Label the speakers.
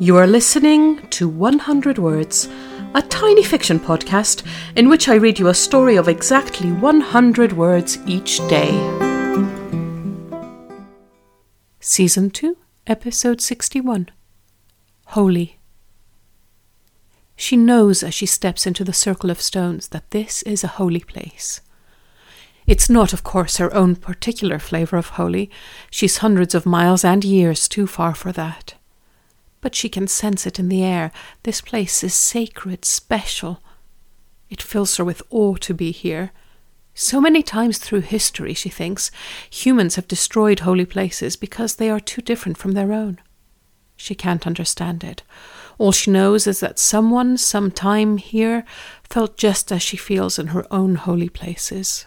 Speaker 1: You are listening to 100 Words, a tiny fiction podcast in which I read you a story of exactly 100 words each day. Season 2, Episode 61 Holy. She knows as she steps into the circle of stones that this is a holy place. It's not, of course, her own particular flavour of holy. She's hundreds of miles and years too far for that. But she can sense it in the air. This place is sacred, special. It fills her with awe to be here. So many times through history, she thinks, humans have destroyed holy places because they are too different from their own. She can't understand it. All she knows is that someone, some time here, felt just as she feels in her own holy places.